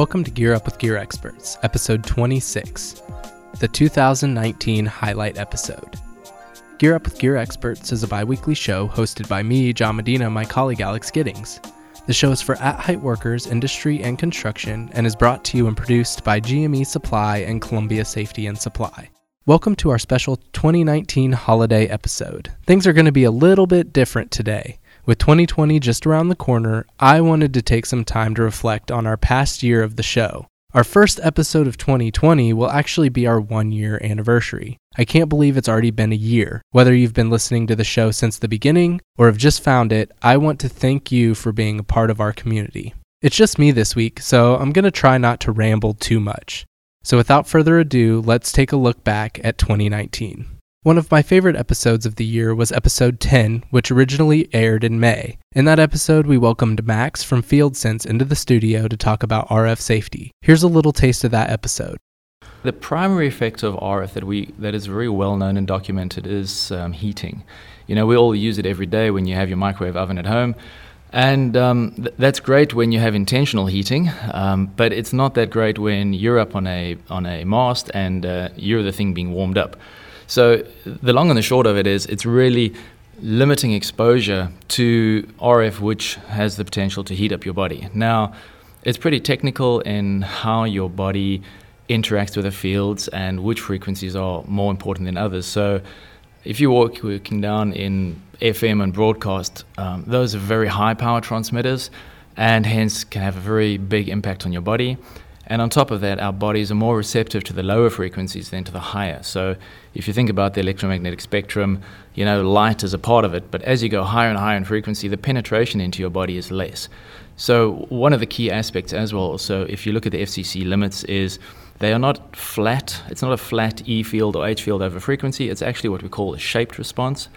Welcome to Gear Up with Gear Experts, episode 26, the 2019 highlight episode. Gear Up with Gear Experts is a bi weekly show hosted by me, John Medina, and my colleague Alex Giddings. The show is for at height workers, industry, and construction, and is brought to you and produced by GME Supply and Columbia Safety and Supply. Welcome to our special 2019 holiday episode. Things are going to be a little bit different today. With 2020 just around the corner, I wanted to take some time to reflect on our past year of the show. Our first episode of 2020 will actually be our one year anniversary. I can't believe it's already been a year. Whether you've been listening to the show since the beginning or have just found it, I want to thank you for being a part of our community. It's just me this week, so I'm going to try not to ramble too much. So without further ado, let's take a look back at 2019. One of my favorite episodes of the year was episode 10, which originally aired in May. In that episode, we welcomed Max from FieldSense into the studio to talk about RF safety. Here's a little taste of that episode. The primary effect of RF that we that is very well known and documented is um, heating. You know, we all use it every day when you have your microwave oven at home. And um, th- that's great when you have intentional heating, um, but it's not that great when you're up on a on a mast and uh, you're the thing being warmed up. So the long and the short of it is it's really limiting exposure to RF, which has the potential to heat up your body. Now, it's pretty technical in how your body interacts with the fields and which frequencies are more important than others. So, if you're working down in FM and broadcast, um, those are very high power transmitters and hence can have a very big impact on your body. And on top of that, our bodies are more receptive to the lower frequencies than to the higher. So if you think about the electromagnetic spectrum, you know, light is a part of it, but as you go higher and higher in frequency, the penetration into your body is less. So one of the key aspects as well, so if you look at the FCC limits, is they are not flat. It's not a flat E field or H field over frequency. It's actually what we call a shaped response.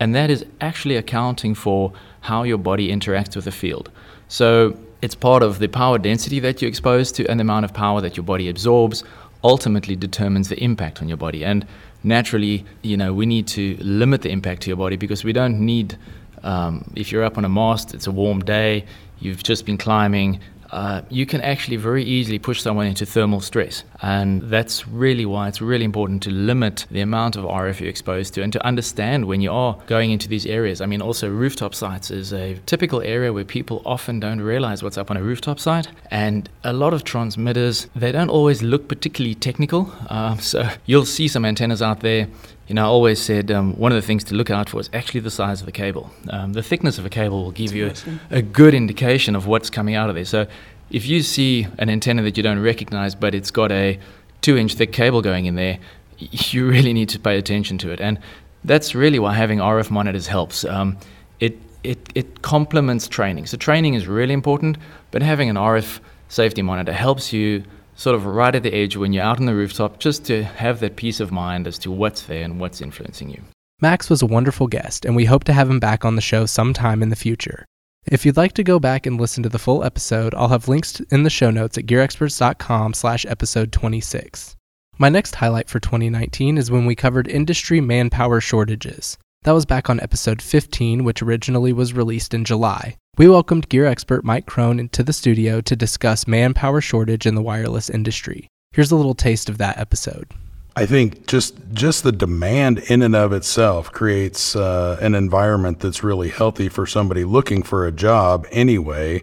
And that is actually accounting for how your body interacts with the field. So it's part of the power density that you're exposed to and the amount of power that your body absorbs ultimately determines the impact on your body. And naturally, you know, we need to limit the impact to your body because we don't need, um, if you're up on a mast, it's a warm day, you've just been climbing, uh, you can actually very easily push someone into thermal stress. And that's really why it's really important to limit the amount of RF you're exposed to and to understand when you are going into these areas. I mean, also, rooftop sites is a typical area where people often don't realize what's up on a rooftop site. And a lot of transmitters, they don't always look particularly technical. Uh, so you'll see some antennas out there you know, I always said um, one of the things to look out for is actually the size of the cable. Um, the thickness of a cable will give you a, a, good indication of what's coming out of there. So if you see an antenna that you don't recognize, but it's got a two inch thick cable going in there, you really need to pay attention to it. And that's really why having RF monitors helps. Um, it, it, it complements training. So training is really important, but having an RF safety monitor helps you sort of right at the edge when you're out on the rooftop, just to have that peace of mind as to what's there and what's influencing you. Max was a wonderful guest, and we hope to have him back on the show sometime in the future. If you'd like to go back and listen to the full episode, I'll have links in the show notes at gearexperts.com slash episode 26. My next highlight for 2019 is when we covered industry manpower shortages. That was back on episode 15, which originally was released in July. We welcomed gear expert Mike Crone into the studio to discuss manpower shortage in the wireless industry. Here's a little taste of that episode. I think just just the demand in and of itself creates uh, an environment that's really healthy for somebody looking for a job anyway.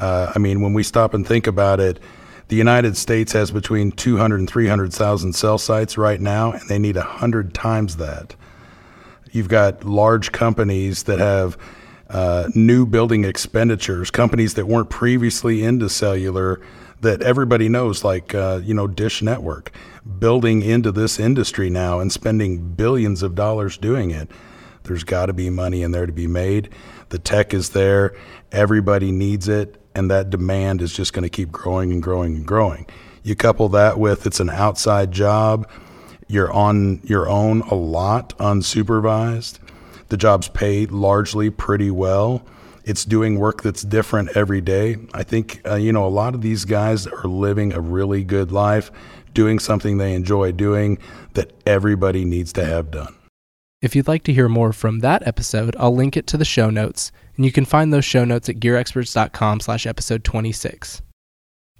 Uh, I mean, when we stop and think about it, the United States has between 200 and 300,000 cell sites right now, and they need 100 times that. You've got large companies that have uh, new building expenditures, companies that weren't previously into cellular that everybody knows, like uh, you know Dish Network, building into this industry now and spending billions of dollars doing it. There's got to be money in there to be made. The tech is there. Everybody needs it, and that demand is just going to keep growing and growing and growing. You couple that with it's an outside job you're on your own a lot, unsupervised. The job's pay largely pretty well. It's doing work that's different every day. I think, uh, you know, a lot of these guys are living a really good life, doing something they enjoy doing that everybody needs to have done. If you'd like to hear more from that episode, I'll link it to the show notes, and you can find those show notes at gearexperts.com slash episode 26.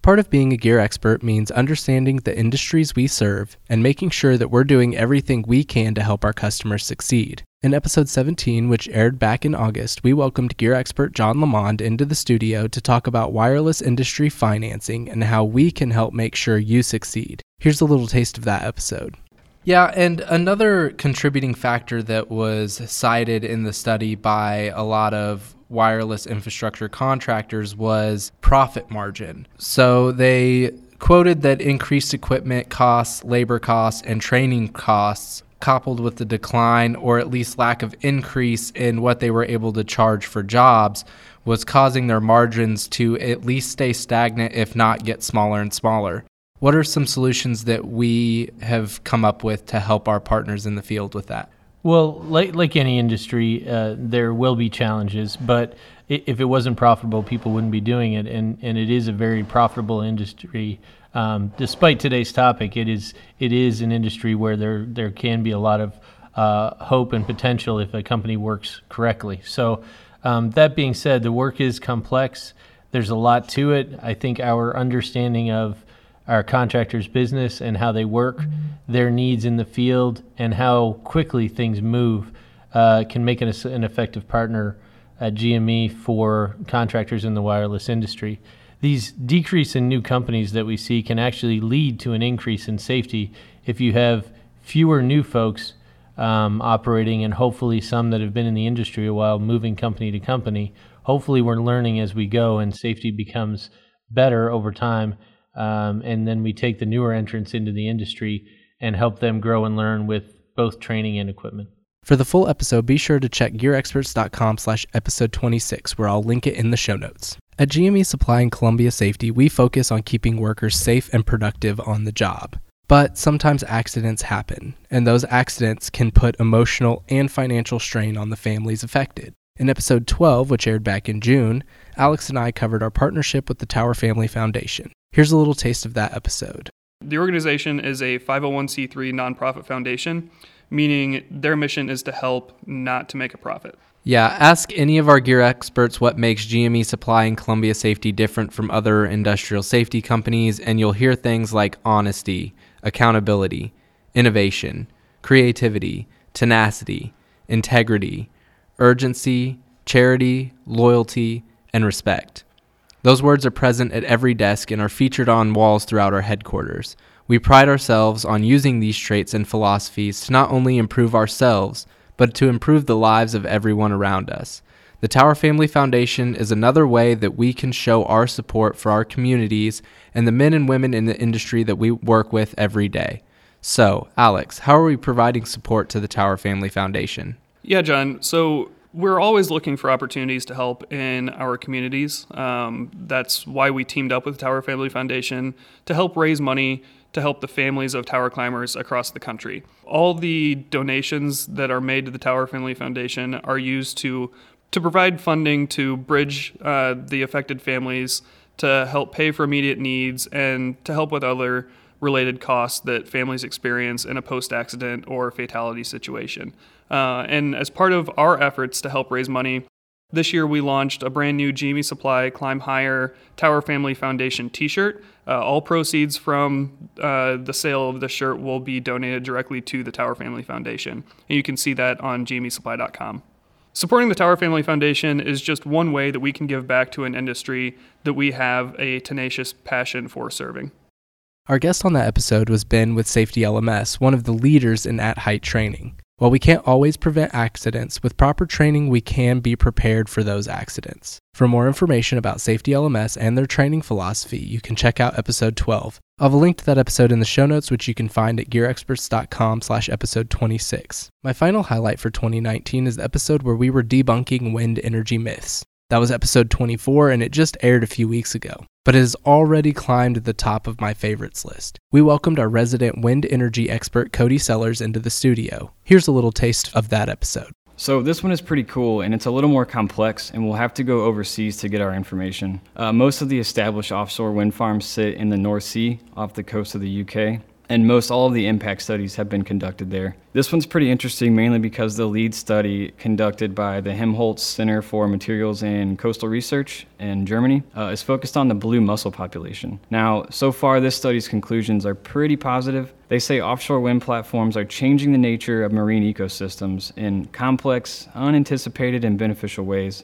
Part of being a gear expert means understanding the industries we serve and making sure that we're doing everything we can to help our customers succeed. In episode 17, which aired back in August, we welcomed gear expert John Lamond into the studio to talk about wireless industry financing and how we can help make sure you succeed. Here's a little taste of that episode. Yeah, and another contributing factor that was cited in the study by a lot of wireless infrastructure contractors was profit margin. So they quoted that increased equipment costs, labor costs, and training costs coupled with the decline or at least lack of increase in what they were able to charge for jobs was causing their margins to at least stay stagnant if not get smaller and smaller. What are some solutions that we have come up with to help our partners in the field with that? Well, like, like any industry, uh, there will be challenges, but if it wasn't profitable, people wouldn't be doing it. And, and it is a very profitable industry. Um, despite today's topic, it is it is an industry where there there can be a lot of uh, hope and potential if a company works correctly. So, um, that being said, the work is complex. There's a lot to it. I think our understanding of our contractors' business and how they work, their needs in the field, and how quickly things move uh, can make an, an effective partner at GME for contractors in the wireless industry. These decrease in new companies that we see can actually lead to an increase in safety if you have fewer new folks um, operating and hopefully some that have been in the industry a while moving company to company. Hopefully, we're learning as we go and safety becomes better over time um, and then we take the newer entrants into the industry and help them grow and learn with both training and equipment. For the full episode, be sure to check gearexperts.com slash episode 26, where I'll link it in the show notes. At GME Supply and Columbia Safety, we focus on keeping workers safe and productive on the job. But sometimes accidents happen, and those accidents can put emotional and financial strain on the families affected. In episode 12, which aired back in June, Alex and I covered our partnership with the Tower Family Foundation. Here's a little taste of that episode. The organization is a 501c3 nonprofit foundation, meaning their mission is to help, not to make a profit. Yeah, ask any of our gear experts what makes GME Supply and Columbia Safety different from other industrial safety companies, and you'll hear things like honesty, accountability, innovation, creativity, tenacity, integrity, urgency, charity, loyalty, and respect. Those words are present at every desk and are featured on walls throughout our headquarters. We pride ourselves on using these traits and philosophies to not only improve ourselves, but to improve the lives of everyone around us. The Tower Family Foundation is another way that we can show our support for our communities and the men and women in the industry that we work with every day. So, Alex, how are we providing support to the Tower Family Foundation? Yeah, John. So, we're always looking for opportunities to help in our communities. Um, that's why we teamed up with Tower Family Foundation to help raise money to help the families of tower climbers across the country. All the donations that are made to the Tower Family Foundation are used to to provide funding to bridge uh, the affected families, to help pay for immediate needs, and to help with other related costs that families experience in a post accident or fatality situation. Uh, and as part of our efforts to help raise money, this year we launched a brand new GME Supply Climb Higher Tower Family Foundation t shirt. Uh, all proceeds from uh, the sale of the shirt will be donated directly to the Tower Family Foundation. And you can see that on gmesupply.com. Supporting the Tower Family Foundation is just one way that we can give back to an industry that we have a tenacious passion for serving. Our guest on that episode was Ben with Safety LMS, one of the leaders in at height training. While we can't always prevent accidents, with proper training, we can be prepared for those accidents. For more information about Safety LMS and their training philosophy, you can check out episode 12. I'll have a link to that episode in the show notes, which you can find at gearexperts.com slash episode 26. My final highlight for 2019 is the episode where we were debunking wind energy myths. That was episode 24, and it just aired a few weeks ago. But it has already climbed to the top of my favorites list. We welcomed our resident wind energy expert, Cody Sellers, into the studio. Here's a little taste of that episode. So this one is pretty cool, and it's a little more complex, and we'll have to go overseas to get our information. Uh, most of the established offshore wind farms sit in the North Sea off the coast of the UK, and most all of the impact studies have been conducted there. This one's pretty interesting mainly because the lead study conducted by the Helmholtz Center for Materials and Coastal Research in Germany uh, is focused on the blue mussel population. Now, so far, this study's conclusions are pretty positive. They say offshore wind platforms are changing the nature of marine ecosystems in complex, unanticipated, and beneficial ways.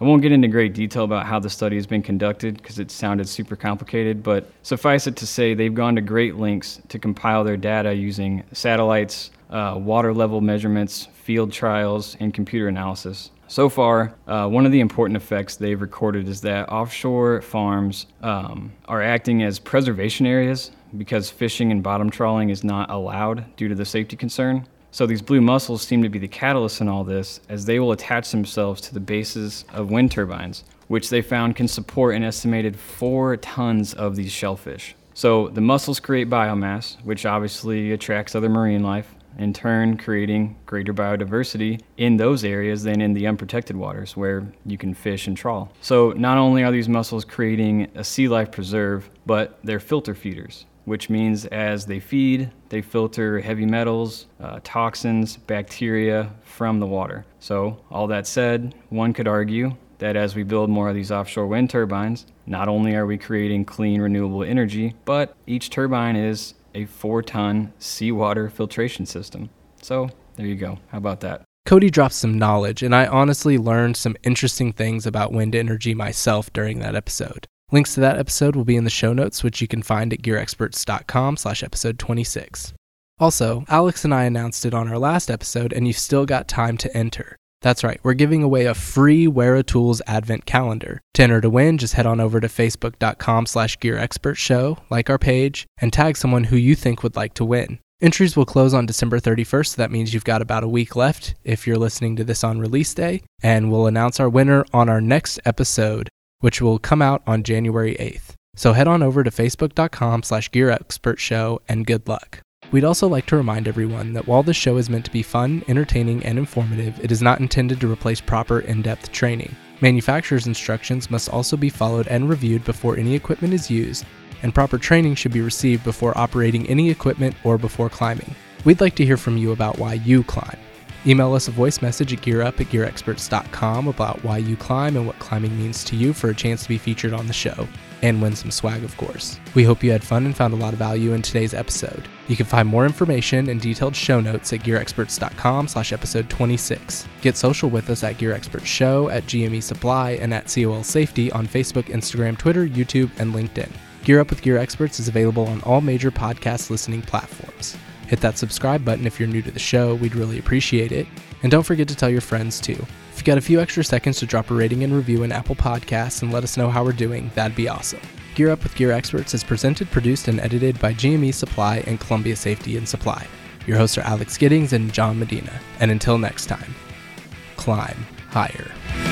I won't get into great detail about how the study has been conducted because it sounded super complicated, but suffice it to say they've gone to great lengths to compile their data using satellites, uh, water level measurements, field trials, and computer analysis. So far, uh, one of the important effects they've recorded is that offshore farms um, are acting as preservation areas because fishing and bottom trawling is not allowed due to the safety concern. So these blue mussels seem to be the catalyst in all this, as they will attach themselves to the bases of wind turbines, which they found can support an estimated four tons of these shellfish. So the mussels create biomass, which obviously attracts other marine life, in turn creating greater biodiversity in those areas than in the unprotected waters where you can fish and trawl. So not only are these mussels creating a sea life preserve, but they're filter feeders which means as they feed, they filter heavy metals, uh, toxins, bacteria from the water. So, all that said, one could argue that as we build more of these offshore wind turbines, not only are we creating clean, renewable energy, but each turbine is a four ton seawater filtration system. So, there you go. How about that? Cody dropped some knowledge, and I honestly learned some interesting things about wind energy myself during that episode. Links to that episode will be in the show notes, which you can find at gearexperts.com slash episode 26. Also, Alex and I announced it on our last episode, and you've still got time to enter. That's right, we're giving away a free Wera Tools Advent Calendar. To enter to win, just head on over to facebook.com slash gearexpertshow, like our page, and tag someone who you think would like to win. Entries will close on December 31st, so that means you've got about a week left if you're listening to this on release day, and we'll announce our winner on our next episode which will come out on January 8th. So head on over to facebook.com slash gearexpertshow and good luck. We'd also like to remind everyone that while this show is meant to be fun, entertaining, and informative, it is not intended to replace proper in depth training. Manufacturer's instructions must also be followed and reviewed before any equipment is used, and proper training should be received before operating any equipment or before climbing. We'd like to hear from you about why you climb. Email us a voice message at gearup at gearexperts.com about why you climb and what climbing means to you for a chance to be featured on the show and win some swag, of course. We hope you had fun and found a lot of value in today's episode. You can find more information and detailed show notes at gearexperts.com slash episode 26. Get social with us at Gear Experts Show, at GME Supply, and at COL Safety on Facebook, Instagram, Twitter, YouTube, and LinkedIn. Gear Up with Gear Experts is available on all major podcast listening platforms. Hit that subscribe button if you're new to the show, we'd really appreciate it. And don't forget to tell your friends too. If you got a few extra seconds to drop a rating and review in Apple Podcasts and let us know how we're doing, that'd be awesome. Gear Up with Gear Experts is presented, produced, and edited by GME Supply and Columbia Safety and Supply. Your hosts are Alex Giddings and John Medina. And until next time, climb higher.